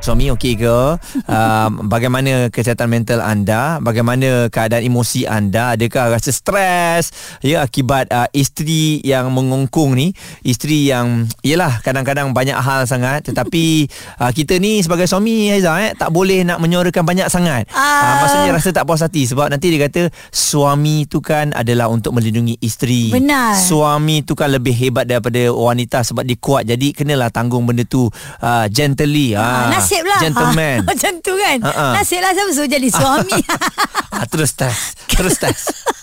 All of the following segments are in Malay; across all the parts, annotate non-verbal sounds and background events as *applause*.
Suami okey ke? Uh, *laughs* bagaimana kesihatan mental anda? Bagaimana keadaan emosi anda? Adakah rasa stres ya akibat uh, isteri yang mengongkong ni? Isteri yang yalah kadang-kadang banyak hal sangat tetapi *laughs* uh, kita ni sebagai suami Haiza eh tak boleh nak menyuarakan banyak sangat. Uh, maksudnya rasa tak puas hati sebab nanti dia kata suami tu kan adalah untuk melindungi isteri. Benar. Suami tu kan lebih hebat daripada wanita sebab dia kuat. Jadi kenalah tanggung benda tu uh, gently. Ah, Ah, nasib lah Gentleman. ha, *laughs* Macam tu kan Ha, ha. Nasib lah siapa suruh jadi suami ah, *laughs* terus test. Terus test. *laughs*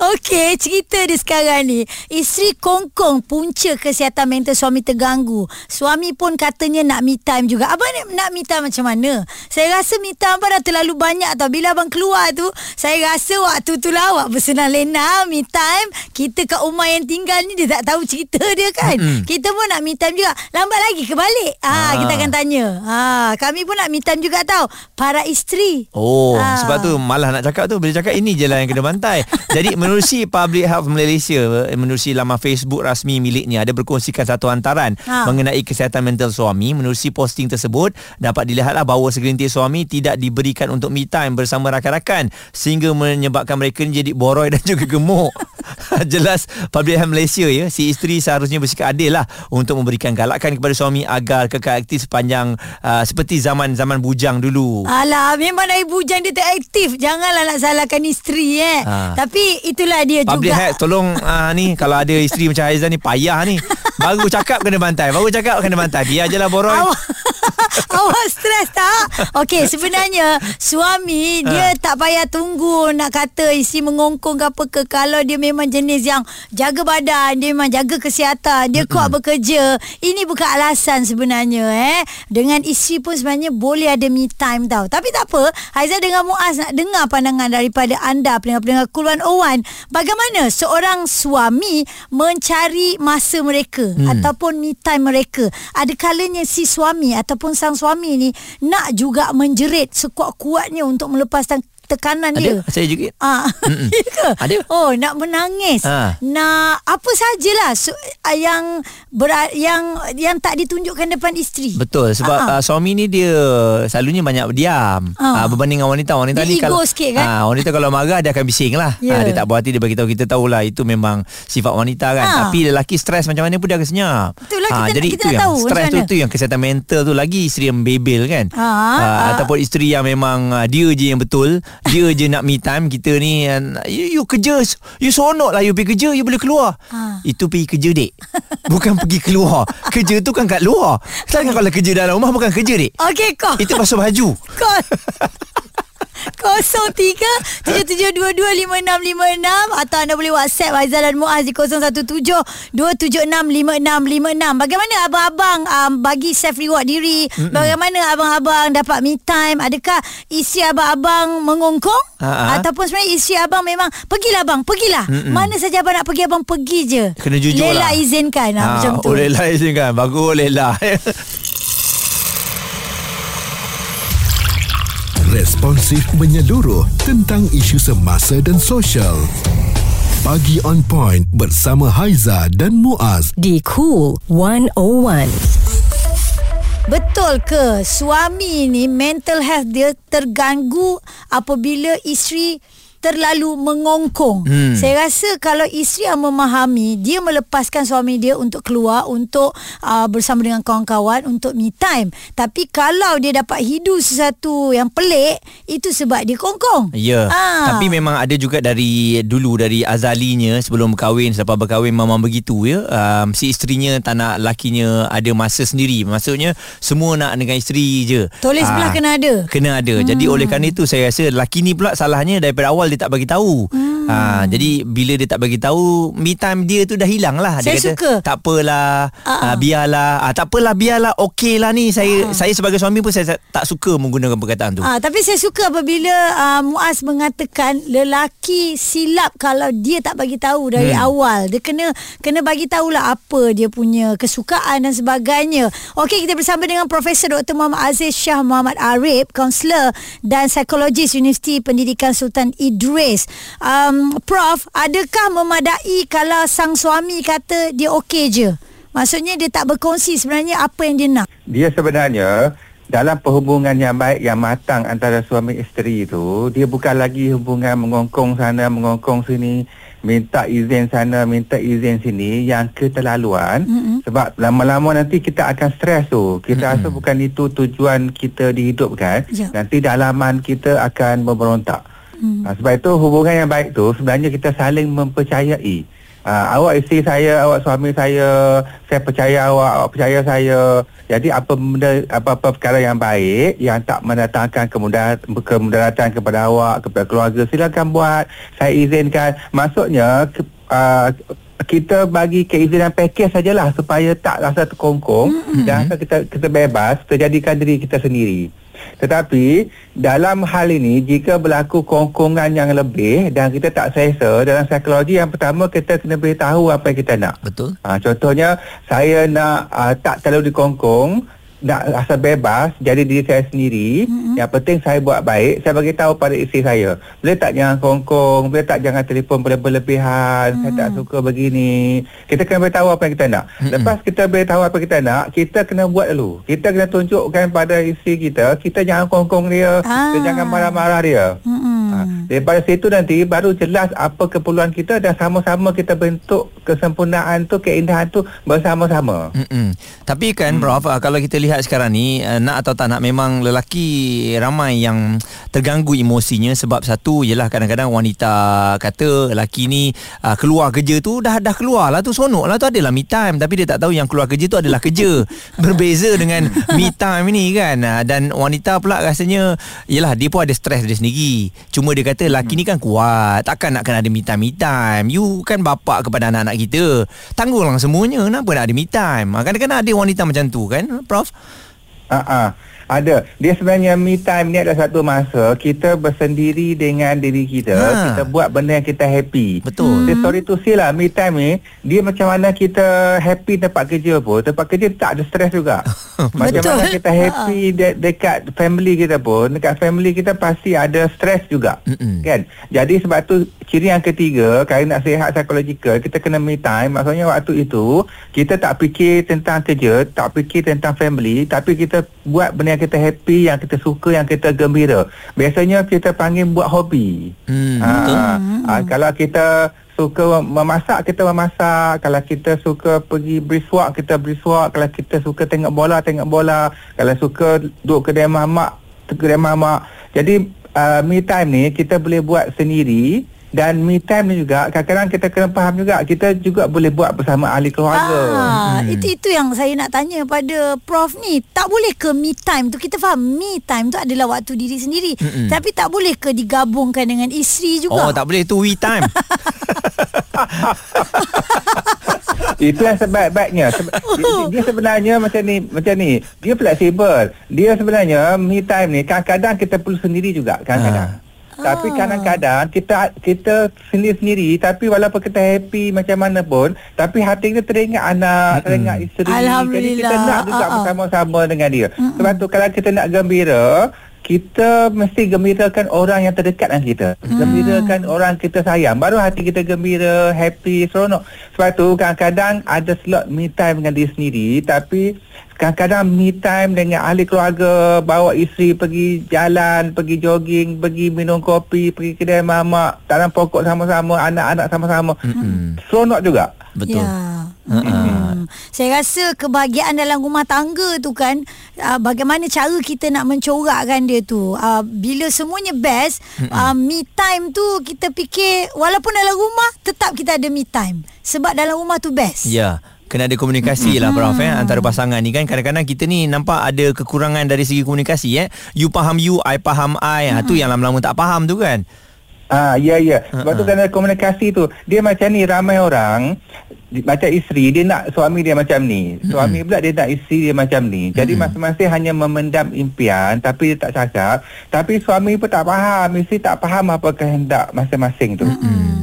Okey, cerita dia sekarang ni. Isteri kongkong punca kesihatan mental suami terganggu. Suami pun katanya nak me time juga. Abang nak, nak me time macam mana? Saya rasa me time abang dah terlalu banyak tau. Bila abang keluar tu, saya rasa waktu tu lah awak bersenang lena me time. Kita kat rumah yang tinggal ni, dia tak tahu cerita dia kan. Mm-mm. Kita pun nak me time juga. Lambat lagi ke balik? Ha, Ah. Kita akan tanya. Ha, kami pun nak me time juga tau. Para isteri. Oh, Ah. sebab tu malah nak cakap tu bila cakap ini je lah yang kena bantai. Jadi *laughs* menerusi Public Health Malaysia, menerusi laman Facebook rasmi miliknya ada berkongsikan satu hantaran Ha. mengenai kesihatan mental suami. Menerusi posting tersebut dapat dilihatlah bahawa segelintir suami tidak diberikan untuk me time bersama rakan-rakan sehingga menyebabkan mereka jadi boroi dan juga gemuk. *laughs* Jelas Public Health Malaysia ya, si isteri seharusnya bersikap adil lah untuk memberikan galakan kepada suami agar kekal aktif sepanjang uh, seperti zaman-zaman bujang dulu. Alah, memang dari bujang dia tak aktif. Janganlah nak salahkan isteri eh. Ha. Tapi itulah dia Public juga. Health tolong uh, ni kalau ada isteri macam Haizan ni payah ni. Baru cakap kena bantai. Baru cakap kena bantai. Biar je lah boroi. Awak *laughs* Awak stres tak? Okey, sebenarnya suami dia tak payah tunggu nak kata isteri mengongkong ke apa ke kalau dia memang jenis yang jaga badan, dia memang jaga kesihatan, dia kuat bekerja. Ini bukan alasan sebenarnya eh. Dengan isteri pun sebenarnya boleh ada me time tau. Tapi tak apa, Haiza dengan Muaz nak dengar pandangan daripada anda pendengar-pendengar Cool 101. Bagaimana seorang suami mencari masa mereka hmm. ataupun me time mereka. Ada kalanya si suami ataupun sang suami ni nak juga menjerit sekuat-kuatnya untuk melepaskan tekanan dia. Ada? Saya juga. Ah, *laughs* *laughs* ya ke? Ada. Oh, nak menangis. Ha. Nak apa sajalah so, ah, yang ber, yang yang tak ditunjukkan depan isteri. Betul sebab uh, suami ni dia selalunya banyak berdiam Ah. uh, berbanding dengan wanita wanita Dia ni ego kalau sikit kan? Ah, wanita kalau marah dia akan bising lah Ya. Ah, dia tak buat hati dia bagi tahu kita tahulah itu memang sifat wanita kan Ah. tapi lelaki stres macam mana pun dia akan senyap Betul lah, Ah, kita jadi kita itu yang tahu stres tu tu yang kesihatan mental tu lagi isteri yang bebel kan Ah, Ah, ah. ataupun isteri yang memang dia je yang betul dia je nak me time kita ni you, you kerja you seronok lah you pergi kerja you boleh keluar. Ah. itu pergi kerja dek. Bukan pergi keluar. Kerja tu kan kat luar. Sedangkan kalau kerja dalam rumah bukan kerja dek. Okey, kau. itu basuh baju. Call *laughs* 03-7722-5656 Atau anda boleh whatsapp Aizal dan Muaz Di 017-276-5656 Bagaimana abang-abang um, Bagi self reward diri? Mm-mm. Bagaimana abang-abang Dapat me time? Adakah Isteri abang-abang Mengongkong? Ha-ha. Ataupun sebenarnya Isteri abang memang Pergilah abang Pergilah. Mm-mm. Mana saja abang nak pergi Abang pergi je. Kena jujur Lela lah. izinkan. Ha, Macam tu. Oh Lela izinkan. Bagus Lela *laughs* Responsif menyeluruh tentang isu semasa dan sosial. Pagi on point bersama Haiza dan Muaz. Di Cool 101. Betul ke suami ni mental health dia terganggu apabila isteri terlalu mengongkong. Hmm. Saya rasa kalau isteri yang memahami, dia melepaskan suami dia untuk keluar, untuk uh, bersama dengan kawan-kawan, untuk me time. Tapi kalau dia dapat hidu sesuatu yang pelik, itu sebab dia kongkong. Ya Ah. Tapi memang ada juga dari Dulu dari azalinya Sebelum berkahwin Selepas berkahwin Memang begitu ya um, Si isterinya Tak nak lakinya Ada masa sendiri Maksudnya Semua nak dengan isteri je Toleh sebelah Ah, kena ada. Kena ada hmm. Jadi oleh kerana itu Saya rasa laki ni pula Salahnya daripada awal Dia tak bagi tahu hmm. ha, Jadi bila dia tak bagi tahu Me time dia tu dah hilang lah Dia Saya kata suka. Tak apalah Ah, ah. uh, Biarlah uh, Tak apalah biarlah Okey lah ni Saya saya sebagai suami pun Saya tak suka menggunakan perkataan tu Ah, tapi saya suka apabila uh, Muaz mengatakan lelaki silap kalau dia tak bagi tahu dari hmm. awal. Dia kena kena bagi tahulah apa dia punya kesukaan dan sebagainya. Okey, kita bersama dengan Profesor Dr. Muhammad Aziz Shah Muhammad Arif, kaunselor dan psikologis Universiti Pendidikan Sultan Idris. Um, Prof, adakah memadai kalau sang suami kata dia okey je? Maksudnya dia tak berkongsi sebenarnya apa yang dia nak. Dia sebenarnya dalam perhubungan yang baik yang matang antara suami isteri itu dia bukan lagi hubungan mengongkong sana mengongkong sini minta izin sana minta izin sini yang keterlaluan mm-hmm. sebab lama-lama nanti kita akan stres tu kita mm-hmm. rasa bukan itu tujuan kita dihidupkan yeah. nanti dalaman kita akan memberontak mm. ha, sebab itu hubungan yang baik tu sebenarnya kita saling mempercayai Uh, awak isteri saya, awak suami saya, saya percaya awak, awak percaya saya. Jadi apa benda, apa-apa perkara yang baik yang tak mendatangkan kemudahan, kemudaratan kepada awak, kepada keluarga, silakan buat. Saya izinkan. Maksudnya uh, kita bagi keizinan pakej sajalah supaya tak rasa terkongkong mm-hmm. dan rasa kita kita bebas terjadikan diri kita sendiri. Tetapi dalam hal ini jika berlaku kongkongan yang lebih dan kita tak selesa dalam psikologi yang pertama kita kena beritahu apa yang kita nak. Betul. Ha, contohnya saya nak uh, tak terlalu dikongkong nak rasa bebas jadi diri saya sendiri mm-hmm. yang penting saya buat baik saya bagi tahu pada isteri saya boleh tak jangan kongkong boleh tak jangan telefon berlebihan mm-hmm. saya tak suka begini kita kena beritahu apa yang kita nak mm-hmm. lepas kita beritahu apa yang kita nak kita kena buat dulu kita kena tunjukkan pada isteri kita kita jangan kongkong dia ah. kita jangan marah-marah dia mm-hmm. Daripada situ nanti baru jelas apa keperluan kita dan sama-sama kita bentuk kesempurnaan tu keindahan tu bersama-sama. Mm-hmm. tapi kan mm. Prof kalau kita lihat sekarang ni uh, nak atau tak nak memang lelaki ramai yang terganggu emosinya sebab satu ialah kadang-kadang wanita kata lelaki ni uh, keluar kerja tu dah dah keluar lah tu sonok lah tu adalah me time. Tapi dia tak tahu yang keluar kerja tu adalah kerja. *laughs* Berbeza dengan me time ni kan. Uh, dan wanita pula rasanya ialah dia pun ada stres dia sendiri. Cuma dia kata lelaki ni kan kuat takkan nak kena ada me time me time you kan bapak kepada anak-anak kita. Tangguhlah semuanya kenapa nak ada me time kadang-kadang ada wanita macam tu kan Prof? Ah, uh-uh. Ada. Dia sebenarnya me time ni adalah satu masa kita bersendiri dengan diri kita. Ha. Kita buat benda yang kita happy. Betul. Hmm. Story tu sih lah me time ni dia macam mana kita happy tempat kerja pun. Tempat kerja tak ada stres juga. *laughs* macam Betul. mana kita happy de- dekat family kita pun. Dekat family kita pasti ada stres juga. Mm-mm. Kan? Jadi sebab tu ciri yang ketiga kalau nak sihat psikologikal kita kena me time. Maksudnya waktu itu kita tak fikir tentang kerja, tak fikir tentang family tapi kita buat benda yang kita happy, yang kita suka, yang kita gembira. Biasanya kita panggil buat hobi. Hmm, ha, betul. Ha, kalau kita suka memasak, kita memasak. Kalau kita suka pergi beriswak, kita beriswak. Kalau kita suka tengok bola, tengok bola. Kalau suka duduk kedai mamak, kedai mamak. Jadi uh, me time ni kita boleh buat sendiri dan me time ni juga kadang-kadang kita kena faham juga kita juga boleh buat bersama ahli keluarga. Ah, hmm. itu itu yang saya nak tanya pada prof ni. Tak boleh ke me time tu kita faham me time tu adalah waktu diri sendiri. Hmm. Tapi tak boleh ke digabungkan dengan isteri juga? Oh, tak boleh tu we time. *laughs* *laughs* Itu yang sebaik-baiknya. Dia sebenarnya macam ni, macam ni. Dia fleksibel. Dia sebenarnya me time ni kadang-kadang kita perlu sendiri juga kadang-kadang. Ha. Tapi ah. kadang-kadang kita kita sendiri-sendiri tapi walaupun kita happy macam mana pun tapi hati kita teringat anak, mm-hmm. teringat isteri. Jadi kita nak juga uh-uh. bersama-sama dengan dia. Mm-hmm. Sebab tu kalau kita nak gembira, kita mesti gembirakan orang yang terdekat dengan kita. Mm. Gembirakan orang kita sayang. Baru hati kita gembira, happy, seronok. Sebab tu kadang-kadang ada slot me time dengan diri sendiri tapi kadang-kadang me time dengan ahli keluarga bawa isteri pergi jalan pergi jogging pergi minum kopi pergi kedai mamak tanam pokok sama-sama anak-anak sama-sama mm-hmm. seronok juga betul Hmm. Saya rasa kebahagiaan dalam rumah tangga tu kan uh, bagaimana cara kita nak mencorakkan dia tu. Uh, bila semuanya best, uh, me time tu kita fikir walaupun dalam rumah tetap kita ada me time. Sebab dalam rumah tu best. Ya kena ada komunikasi lah Prof eh, antara pasangan ni kan kadang-kadang kita ni nampak ada kekurangan dari segi komunikasi eh you faham you I faham I ha, tu yang lama-lama tak faham tu kan Ah ya ya. Sebab uh-uh. tu kena komunikasi tu. Dia macam ni ramai orang macam isteri dia nak suami dia macam ni. Suami pula dia nak isteri dia macam ni. Jadi masing-masing hanya memendam impian tapi dia tak cakap. Tapi suami pun tak faham, isteri tak faham apa kehendak masing-masing tu.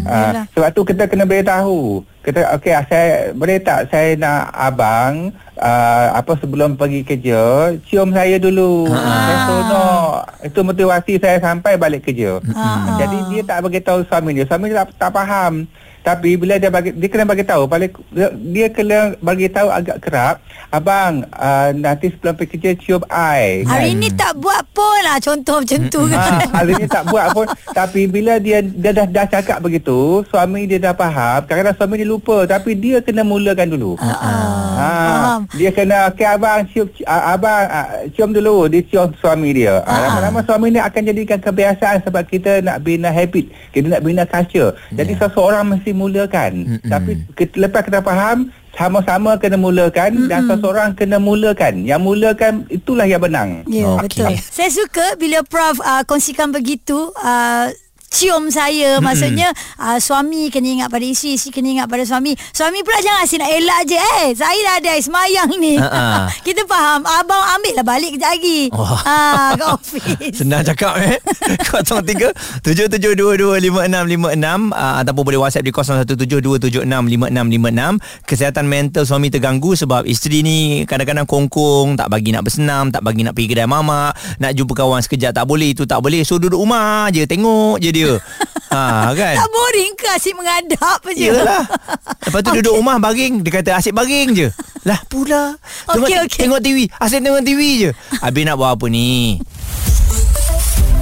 Uh, sebab tu kita kena beritahu. Kita okey saya boleh tak saya nak abang uh, apa sebelum pergi kerja cium saya dulu. Saya seronok. Itu motivasi saya sampai balik kerja. Ah. Jadi dia tak bagi tahu suami dia. Suami dia tak, tak faham. Tapi bila dia bagi dia kena bagi tahu balik dia, kena bagi tahu agak kerap, abang uh, nanti sebelum pergi kerja cium I. Hari ni tak buat pun lah contoh macam tu kan. Ha, hari ni tak buat pun Tapi bila dia dia dah, dah cakap begitu Suami dia dah faham Kadang-kadang suami dia lupa Tapi dia kena mulakan dulu Ah, ha. Dia kena Okay abang cium, ci- ah, Abang ah, cium dulu Dia cium suami dia Ah. ha, Lama-lama suami ni akan jadikan kebiasaan Sebab kita nak bina habit Kita nak bina culture Jadi Ya. seseorang mesti mulakan Tapi kita, lepas kita faham sama-sama kena mulakan dan seseorang kena mulakan. Yang mulakan itulah yang benang. Ya, Okey. betul. Saya suka bila Prof uh, kongsikan begitu uh, cium saya. Maksudnya uh, suami kena ingat pada isteri isteri kena ingat pada suami. Suami pula jangan asyik nak elak je. Eh saya dah ada semayang ni. Ha-ha. *laughs* kita faham. Abang ambil lah balik kejap lagi. Oh. ke *laughs* office. Senang cakap eh. 03 77225656 uh, ataupun boleh WhatsApp di 0172765656 kesihatan mental suami terganggu sebab isteri ni kadang-kadang kongkong tak bagi nak bersenam tak bagi nak pergi kedai mamak nak jumpa kawan sekejap tak boleh itu tak boleh. So duduk rumah je tengok je dia. *laughs* Ha kan? Tak boring ke asyik mengadap je? Yelah. *laughs* Lepas tu duduk rumah baring Dia kata asyik baring je. Lah pula. Tengok, Okey, okey. tengok TV Asyik tengok TV je. Habis nak buat apa ni?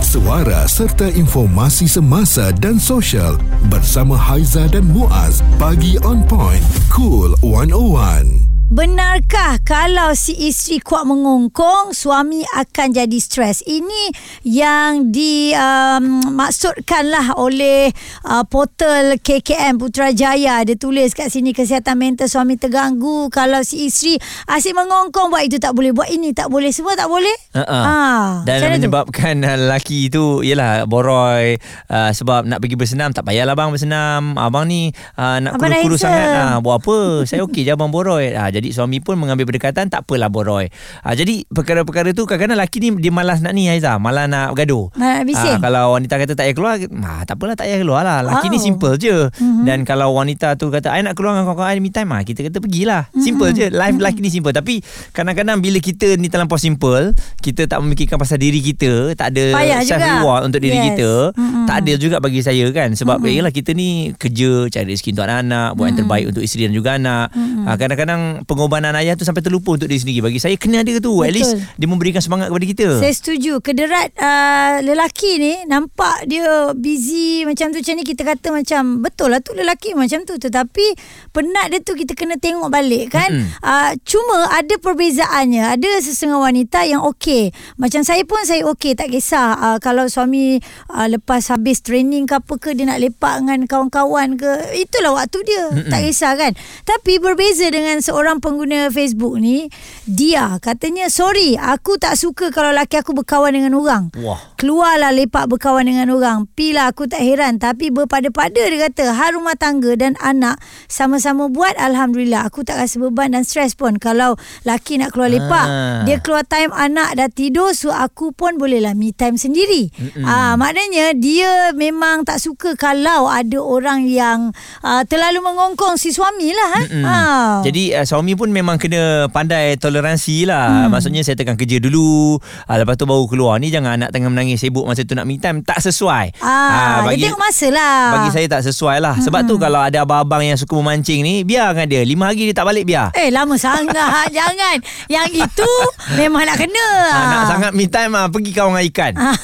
Suara serta informasi semasa dan sosial bersama Haiza dan Muaz. Pagi on point. Cool 101. Benarkah kalau si isteri kuat mengongkong, suami akan jadi stres? Ini yang dimaksudkanlah um, oleh uh, portal KKM Putrajaya. Dia tulis kat sini kesihatan mental suami terganggu. Kalau si isteri asyik mengongkong, buat itu tak boleh, buat ini tak boleh, semua tak boleh. Uh-uh. Ah, Dan tu? menyebabkan uh, lelaki tu Yelah boroi uh, Sebab nak pergi bersenam Tak payahlah bang bersenam Abang ni uh, Nak Abang kuru-kuru handsome. sangat uh, Buat apa Saya okey je abang boroi uh, Jadi suami pun mengambil pendekatan Tak apalah boroi uh, Jadi perkara-perkara tu Kadang-kadang lelaki ni Dia malas nak ni Haiza Malas nak bergaduh. Ah, Kalau wanita kata tak payah keluar ah, Tak apalah tak payah keluar lah Lelaki ni Oh. simple je mm-hmm. Dan kalau wanita tu kata I nak keluar dengan kawan-kawan I me time ah, Kita kata pergilah Simple Mm-hmm. je Life lelaki ni simple Tapi kadang-kadang bila kita ni terlampau simple Kita tak memikirkan pasal diri kita Tak ada Payah self juga. reward untuk diri Yes. kita Mm-mm. Tak ada juga bagi saya kan Sebab mm-hmm. yelah kita ni Kerja Cari rezeki untuk anak-anak Buat yang terbaik untuk isteri dan juga anak ah, Kadang-kadang pengorbanan ayah tu Sampai terlupa untuk diri sendiri Bagi saya kena ada tu At Betul. least dia memberikan semangat kepada kita Saya setuju. Kederat uh, lelaki ni nampak dia busy macam tu macam ni kita kata macam betul lah tu lelaki macam tu tetapi penat dia tu kita kena tengok balik kan. Mm-mm. Uh, cuma ada perbezaannya. Ada sesengah wanita yang okey. Macam saya pun saya okey tak kisah uh, kalau suami uh, lepas habis training ke apa ke dia nak lepak dengan kawan-kawan ke itulah waktu dia. Mm-mm. Tak kisah kan. Tapi berbeza dengan seorang pengguna Facebook ni dia katanya sorry aku tak suka kalau laki aku berkawan dengan orang. Wah. Keluarlah lepak berkawan dengan orang. Pilah aku tak heran tapi berpada-pada dia kata hal rumah tangga dan anak sama-sama buat alhamdulillah aku tak rasa beban dan stres pun kalau laki nak keluar lepak. Ah. Dia keluar time anak dah tidur so aku pun bolehlah me time sendiri. Ah maknanya dia memang tak suka kalau ada orang yang uh, terlalu mengongkong si suami lah. Ha? Ah. Jadi uh, suami pun memang kena pandai toleransi lah. Hmm. Maksudnya saya tekan kerja dulu, uh, lepas tu baru keluar. Ni jangan anak tengah menangis sibuk masa tu nak me time tak sesuai. Ah, Ah, dia tengok masa lah. Bagi saya tak sesuai lah. Sebab tu kalau ada abang-abang yang suka memancing ni, biarkan dia. Lima hari dia tak balik biar. Eh lama sangat *laughs* Jangan Yang itu Memang nak kena Ah, nak sangat me time ah pergi kawan dengan ikan. Ah.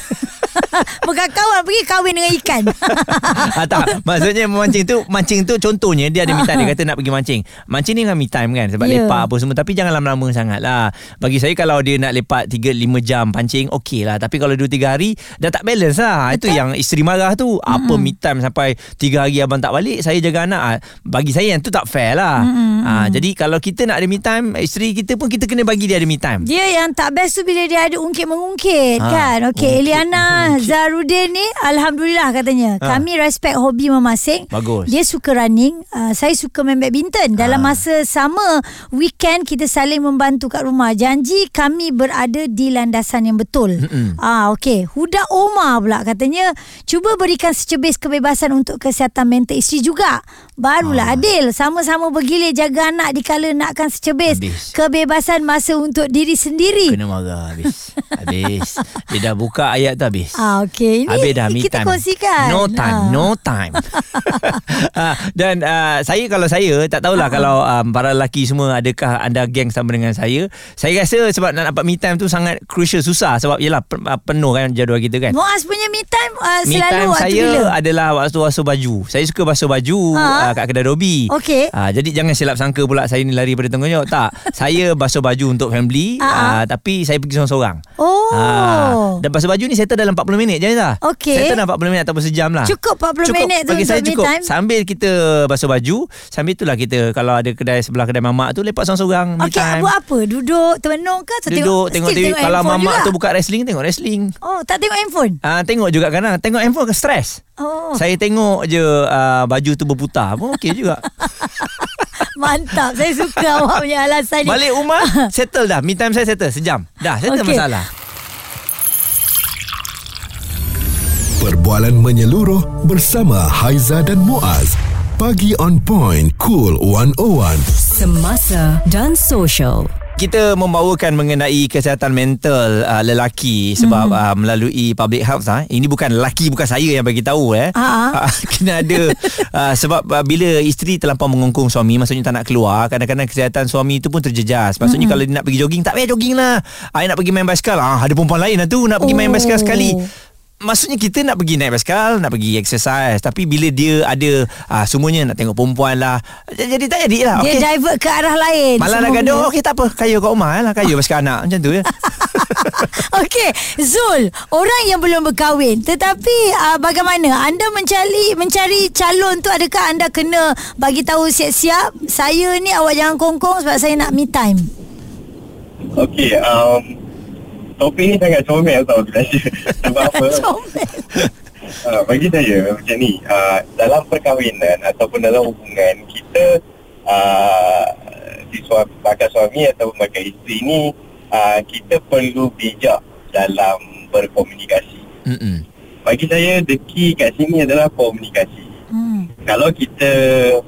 *laughs* Bukan kawan Pergi kahwin dengan ikan. *laughs* Ah, tak. Maksudnya memancing tu Mancing tu contohnya Dia ada me time Dia kata nak pergi mancing. Mancing ni kan me time kan Sebab yeah. lepak apa semua. Tapi jangan lama-lama sangat lah Bagi saya kalau dia nak lepak 3-5 jam pancing Okey lah. Tapi kalau 2-3 hari Dah tak balance lah. Itu yang isteri marah tu. Apa me time sampai 3 hari abang tak balik Saya jaga anak. Ah, Bagi saya yang tu tak fair lah. Ah, Jadi kalau kita nak ada me time Isteri kita pun Kita kena bagi dia ada me time. Dia yang tak best tu Bila dia ada ungkit-mengungkit Ah, kan. Okey Eliana Nazarudin ni Alhamdulillah katanya. Ha. Kami respect hobi memasing Bagus. Dia suka running. Uh, Saya suka main badminton. Dalam Ha. masa sama Weekend kita saling membantu kat rumah. Janji kami berada di landasan yang betul. Ah, okay. Huda Omar pula katanya Cuba berikan secebis kebebasan Untuk kesihatan mental isteri juga Barulah adil Sama-sama bergilir jaga anak Dikala nakkan secebis Habis. Kebebasan masa untuk diri sendiri Kena marah habis. Habis. Dia dah buka ayat tu habis. Ah, okey. Ini Habis dah me kita time. kongsikan. No time, Ah. no time. *laughs* Ah, Dan uh, saya kalau saya tak tahulah Ah. kalau um, para lelaki semua adakah anda geng sama dengan saya. Saya rasa sebab nak dapat me time tu sangat crucial susah sebab uh, penuh kan jadual kita kan. Muaz punya me time uh, Me selalu time waktu saya bila? adalah waktu basuh baju. Saya suka basuh baju Ha? uh, kat kedai Dobi. Okey. Uh, jadi jangan silap sangka pula saya ni lari pada tanggungjawab. Tak. *laughs* saya basuh baju untuk family Ha, ha. tapi saya pergi seorang-seorang. Oh. Ah, dan basuh baju ni settle dalam 40 minit je tak? Okey. Settle dalam 40 minit ataupun sejam lah. Cukup 40 minit tu bagi saya cukup. time? Sambil kita basuh baju, sambil itulah kita kalau ada kedai sebelah kedai mamak tu lepak seorang-seorang Okey, buat apa? Duduk, termenung ke? Duduk tengok still TV. Kalau mamak juga? tu buka wrestling, tengok wrestling. Oh, tak tengok handphone? Ah tengok juga kadang Tengok handphone ke stres Oh, Saya tengok je uh, Baju tu berputar pun okey juga *laughs* mantap. Saya suka awak punya alasan ni. Balik rumah *laughs* Settle dah Me time saya settle Sejam Dah settle Okey. masalah Perbualan menyeluruh bersama Haiza dan Muaz. Pagi on point, cool 101. Semasa dan social. Kita membawakan mengenai kesihatan mental uh, lelaki sebab mm. uh, melalui public health ah ini bukan lelaki bukan saya yang bagi tahu eh uh, *laughs* kena ada uh, sebab uh, bila isteri terlampau mengongkong suami maksudnya tak nak keluar kadang-kadang kesihatan suami itu pun terjejas maksudnya mm. kalau dia nak pergi jogging tak payah jogging lah I nak pergi main basikal ah ada perempuan lain lah tu nak pergi main Oh. basikal sekali Maksudnya kita nak pergi naik basikal Nak pergi exercise Tapi bila dia ada uh, Semuanya nak tengok perempuan lah Jadi tak jadi lah Dia Okey. divert ke arah lain. Malah nak gaduh Okey tak apa Kayu kat rumah lah Kayu basikal anak Macam tu ya *laughs* Okey, Zul, orang yang belum berkahwin, tetapi uh, bagaimana anda mencari mencari calon tu adakah anda kena bagi tahu siap-siap, saya ni awak jangan kongkong sebab saya nak me time. Okey, um, topik ni sangat comel tau sebenarnya. *laughs* Sebab apa? *laughs* Comel. Uh, bagi saya macam ni, uh, dalam perkahwinan ataupun dalam hubungan kita uh, si suami, bakal suami ataupun bakal isteri ni uh, kita perlu bijak dalam berkomunikasi. Mm-mm. Bagi saya the key kat sini adalah komunikasi. Hmm. Kalau kita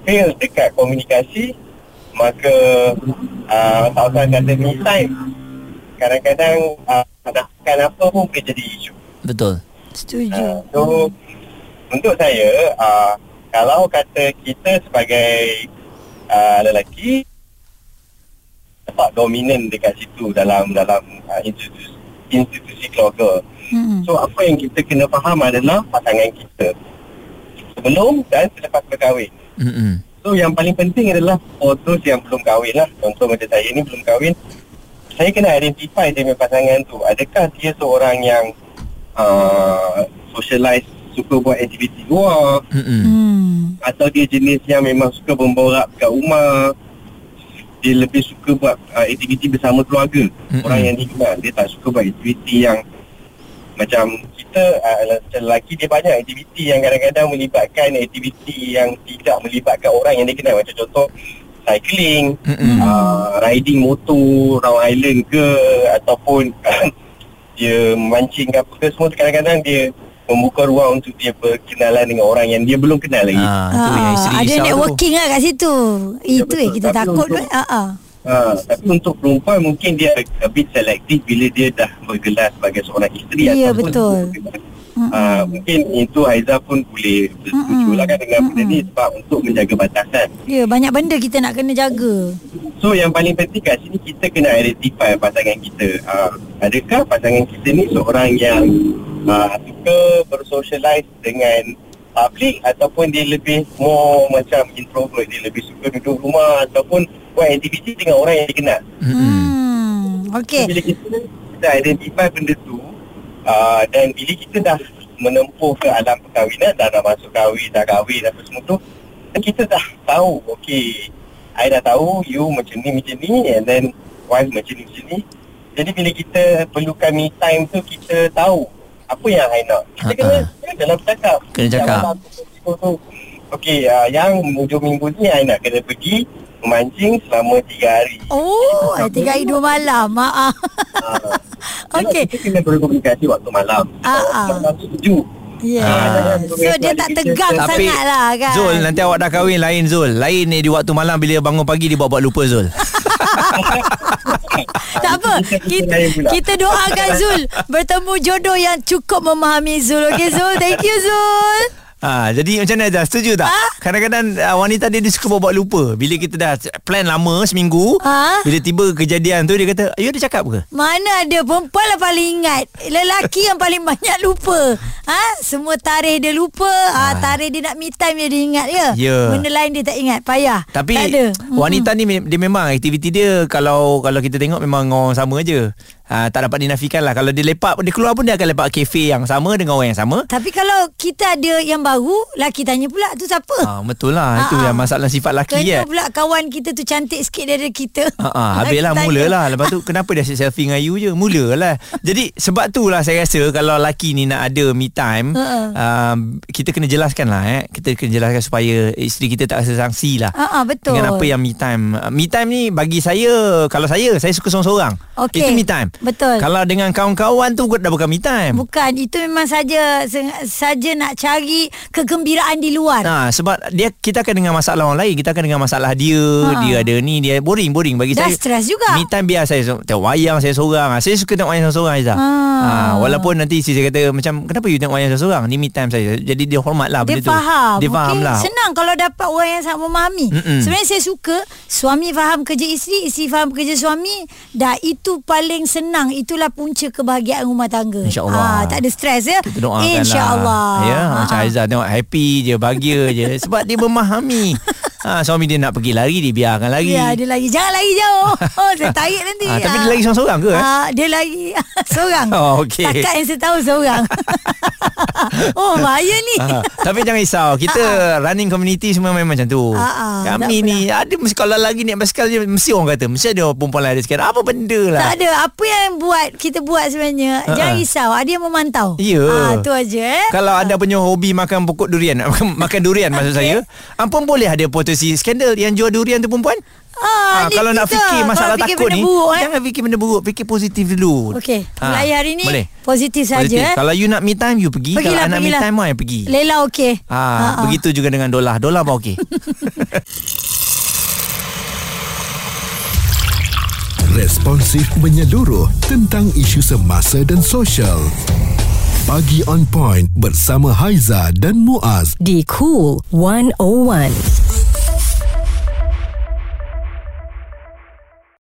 fail dekat komunikasi maka uh, tak usah kata me time kadang-kadang uh, nakkan apa pun boleh jadi isu Betul Setuju. uh, so untuk saya uh, kalau kata kita sebagai uh, lelaki dapat dominan dekat situ dalam dalam uh, institusi, institusi keluarga Hmm. So apa yang kita kena faham adalah pasangan kita sebelum dan selepas berkahwin. Mm-mm. So yang paling penting adalah for those yang belum kahwin lah. Contoh macam saya ni belum kahwin. Saya kena identify dia punya pasangan tu. Adakah dia seorang yang uh, socialize, suka buat aktiviti luar Mm-mm. Hmm. atau dia jenis yang memang suka memborak kat rumah. Dia lebih suka buat uh, aktiviti bersama keluarga. Mm-mm. Orang yang dikenal. Dia tak suka buat aktiviti yang macam kita uh, lelaki dia banyak aktiviti yang kadang-kadang melibatkan aktiviti yang tidak melibatkan orang yang dia kenal macam contoh cycling, Mm-mm. uh, riding motor round island ke ataupun *coughs* dia mancing ke apa ke semua tu kadang-kadang dia membuka ruang untuk dia berkenalan dengan orang yang dia belum kenal lagi. Ah, yang isteri ada networking lah kat situ. Itu betul. yang kita Tapi takut. untuk- Ah, ah. Ha, tapi untuk perempuan mungkin dia a bit selektif bila dia dah bergelar sebagai seorang isteri Ya, ataupun betul. Uh, mungkin itu Haiza pun boleh bersetuju lah kan dengan benda ni sebab untuk menjaga batasan. Ya, banyak benda kita nak kena jaga. So yang paling penting kat sini kita kena identify pasangan kita. Uh, adakah pasangan kita ni seorang yang uh, suka bersocialize dengan public ataupun dia lebih more macam introvert dia lebih suka duduk rumah ataupun buat aktiviti dengan orang yang dia kenal. Mm-mm. Hmm. Okey. Bila kita kita identify benda tu uh, dan bila kita dah menempuh ke alam perkahwinan dah nak masuk kahwin dah kahwin apa semua tu kita dah tahu okay I dah tahu you macam ni macam ni and then wife macam ni macam ni jadi bila kita perlukan me time tu kita tahu apa yang I nak. Kita kena kena dalam bercakap. Kena cakap. Okey, uh, yang hujung minggu ni I nak kena pergi memancing selama 3 hari. Oh, eh, tiga hari dua malam. Maaf. Uh, Okey. Kita kena berkomunikasi waktu malam. Ah, ah. malam tu sejuk. Yeah. Ah. So dia tak tegang Tapi sangat lah kan. Zul nanti awak dah kahwin lain Zul Lain ni di waktu malam Bila bangun pagi Dia buat-buat lupa Zul *laughs* Tak apa. Kita, kita doakan Zul bertemu jodoh yang cukup memahami Zul. Okey Zul. Thank you Zul. Ha, jadi macam mana Azhar Setuju tak? Ah? Kadang-kadang uh, wanita dia, dia suka buat lupa Bila kita dah plan lama seminggu Ah? Bila tiba kejadian tu Dia kata You ada cakap ke? Mana ada perempuan lah paling ingat. Lelaki yang paling banyak lupa. Ha? Semua tarikh dia lupa. Ha, tarikh dia nak me time dia, dia ingat ya. Ya. Benda lain dia tak ingat. Payah. Tapi tak ada. wanita ni me- dia memang aktiviti dia kalau kalau kita tengok memang orang sama je. Ha, tak dapat dinafikan lah Kalau dia lepak Dia keluar pun dia akan lepak kafe yang sama Dengan orang yang sama Tapi kalau kita ada yang baru, laki tanya pula tu siapa? ha, Betul lah Itu Ah, ah. yang masalah sifat lelaki Kena kan pula kawan kita tu cantik sikit daripada kita. Ha, ha, habis lah Laki mula tanya. lah Lepas tu kenapa dia asyik selfie dengan you je Mula lah Jadi sebab tu lah saya rasa Kalau lelaki ni nak ada me time Ha, um, Kita kena jelaskan lah eh. Kita kena jelaskan supaya Isteri kita tak rasa sangsi lah Ha, ha, betul. Dengan apa yang me time Uh, Me time ni bagi saya Kalau saya Saya suka seorang-seorang Okey. Itu me time Betul. Kalau dengan kawan-kawan tu Dah bukan me time Bukan, itu memang saja saja nak cari kegembiraan di luar. Nah, sebab dia kita akan dengan masalah orang lain, kita akan dengan masalah dia, Ha. dia ada ni, dia boring boring bagi Dah saya. stres juga. Me time biar saya tengok wayang saya seorang. Ah, Saya suka tengok wayang seorang Aizah. Ha. Ha, walaupun nanti isteri saya kata macam kenapa you tengok wayang seorang? Ni me time saya. Jadi dia hormat lah Dia benda tu. faham Dia faham Okey, lah. Senang kalau dapat orang yang sangat memahami Mm-mm. Sebenarnya saya suka Suami faham kerja isteri Isteri faham kerja suami Dah itu paling senang Itulah punca kebahagiaan rumah tangga InsyaAllah. Ah, Tak ada stres ya Kita doakan InsyaAllah lah. Ya, Ah, macam ah. Aizah tengok happy je, bahagia je. Sebab dia memahami. *laughs* ha, suami dia nak pergi lari, dia biarkan lari. Ya, dia lagi Jangan lagi jauh *laughs* Oh, saya tarik nanti Ah, tapi Ah. dia lagi seorang-seorang ke? Ah, dia lagi *laughs* seorang. Oh, okey. Setakat yang saya tahu seorang. *laughs* oh, bahaya ni. Ha, tapi jangan risau Kita running community Semua memang macam tu Ha, ha, tak Kami ni Ada mesti Kalau lagi naik basikal je Mesti orang kata Mesti ada perempuan lain ada sekarang Apa benda lah Tak ada apa yang buat kita buat sebenarnya. Ha, Jangan ha. risau. Ada yang memantau. Ya. Ah, tu aja eh. Kalau anda punya hobi makan pokok durian Makan, makan durian maksud saya Apa boleh ada potensi skandal Yang jual durian tu perempuan Ah, ni kalau nak fikir masalah Kalau fikir takut ni buruk, eh. Jangan fikir benda buruk Fikir positif dulu Okey, Ah, mulai hari ni Boleh positif saja eh. Kalau you nak me time You pergi Pergilah, Kalau nak me pergilah. time Mana pergi Lela okey. Ah, Ah, ah. Begitu juga dengan dolar Dolar pun okey *laughs* Responsif menyeluruh tentang isu semasa dan sosial. Pagi on point bersama Haiza dan Muaz. Di Cool 101.